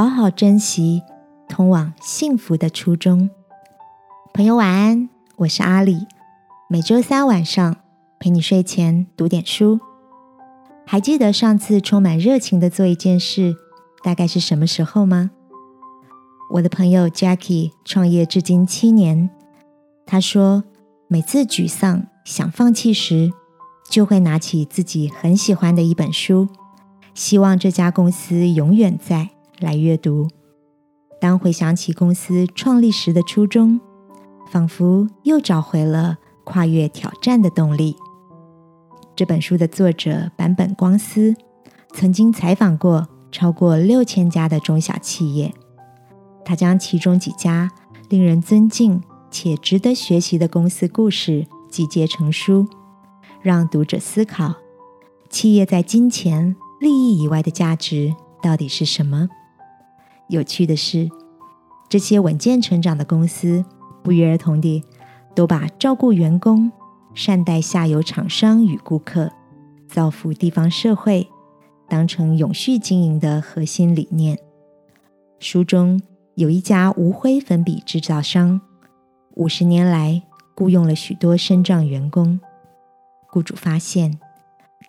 好好珍惜通往幸福的初衷。朋友晚安，我是阿里。每周三晚上陪你睡前读点书。还记得上次充满热情的做一件事，大概是什么时候吗？我的朋友 Jackie 创业至今七年，他说每次沮丧想放弃时，就会拿起自己很喜欢的一本书，希望这家公司永远在。来阅读。当回想起公司创立时的初衷，仿佛又找回了跨越挑战的动力。这本书的作者坂本光司曾经采访过超过六千家的中小企业，他将其中几家令人尊敬且值得学习的公司故事集结成书，让读者思考企业在金钱利益以外的价值到底是什么。有趣的是，这些稳健成长的公司不约而同地都把照顾员工、善待下游厂商与顾客、造福地方社会当成永续经营的核心理念。书中有一家无灰粉笔制造商，五十年来雇佣了许多身障员工。雇主发现，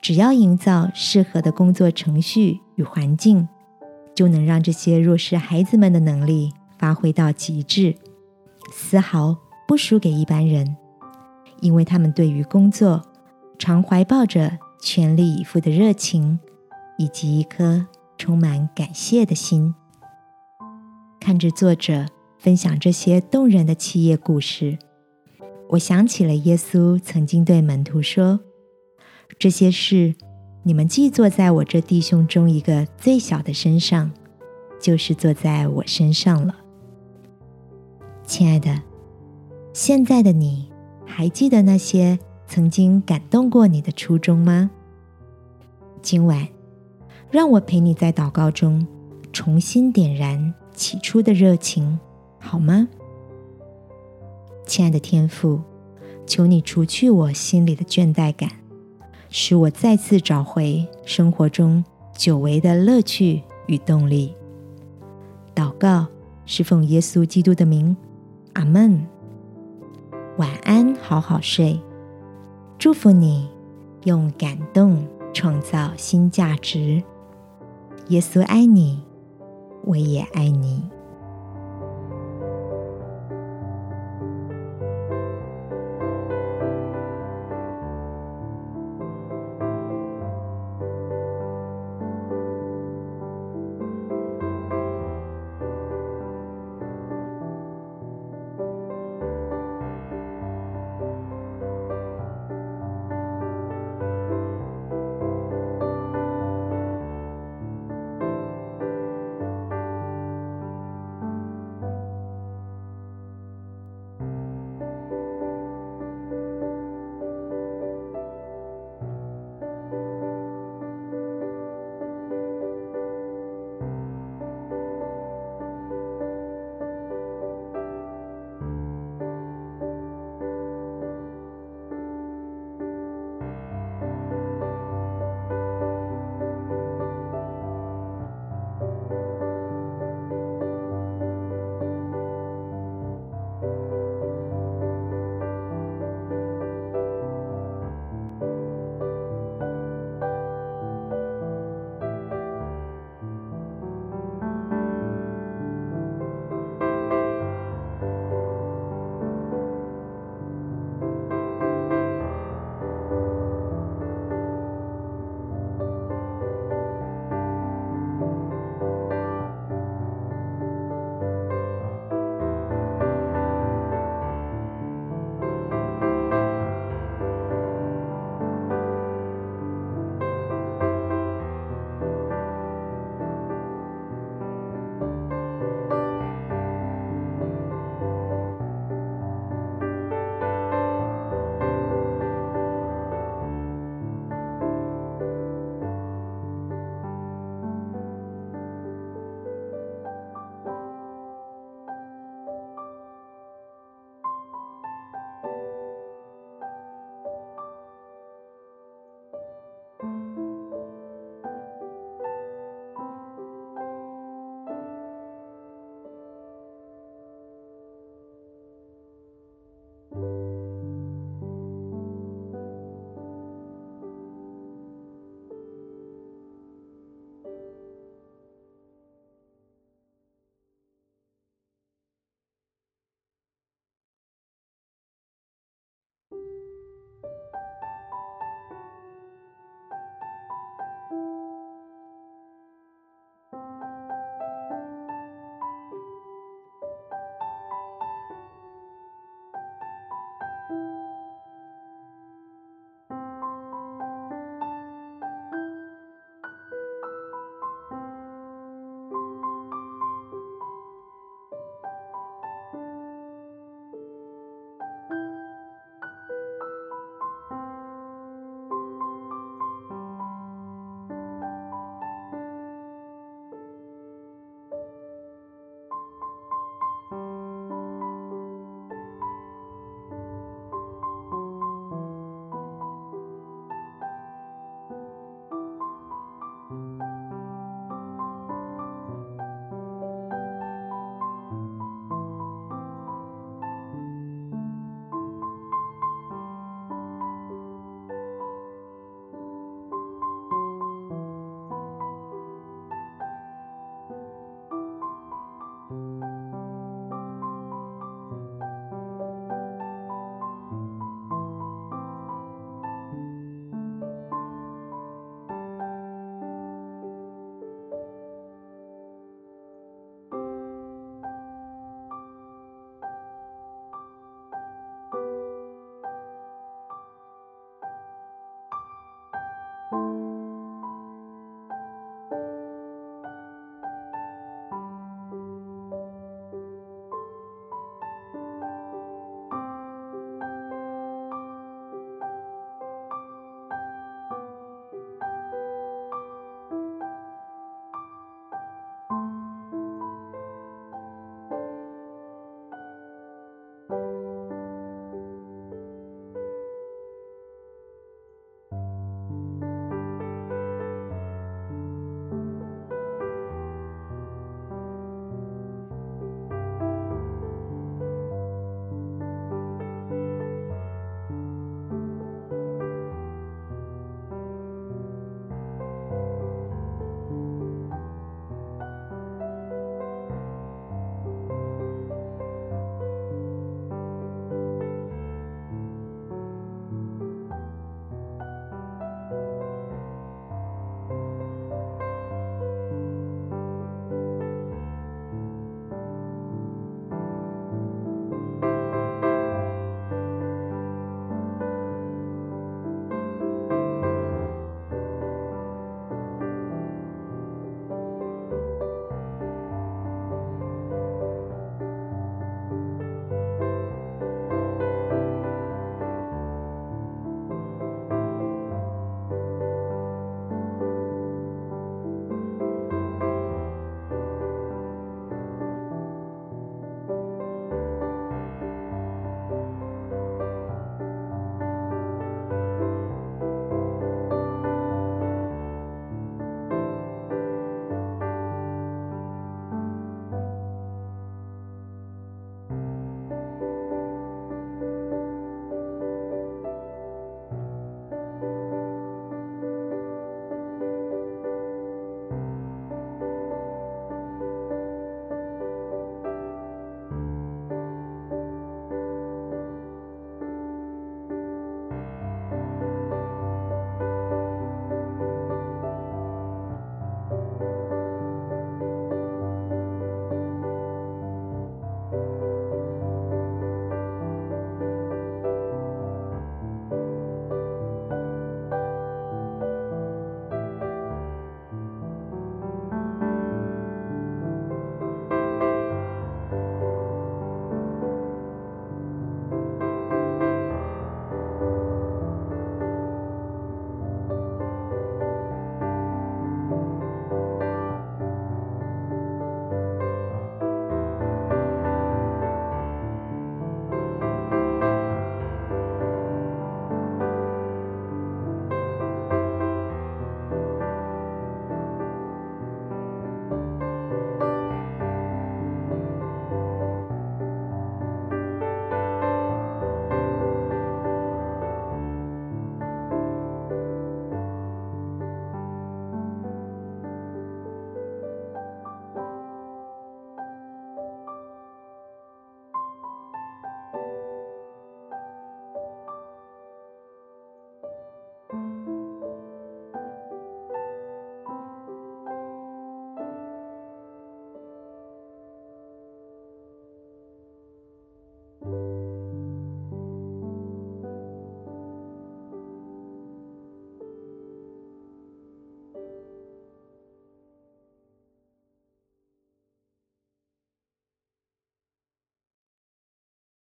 只要营造适合的工作程序与环境。就能让这些弱势孩子们的能力发挥到极致，丝毫不输给一般人，因为他们对于工作常怀抱着全力以赴的热情，以及一颗充满感谢的心。看着作者分享这些动人的企业故事，我想起了耶稣曾经对门徒说：“这些事。”你们既坐在我这弟兄中一个最小的身上，就是坐在我身上了。亲爱的，现在的你还记得那些曾经感动过你的初衷吗？今晚，让我陪你在祷告中重新点燃起初的热情，好吗？亲爱的天父，求你除去我心里的倦怠感。使我再次找回生活中久违的乐趣与动力。祷告是奉耶稣基督的名，阿门。晚安，好好睡。祝福你，用感动创造新价值。耶稣爱你，我也爱你。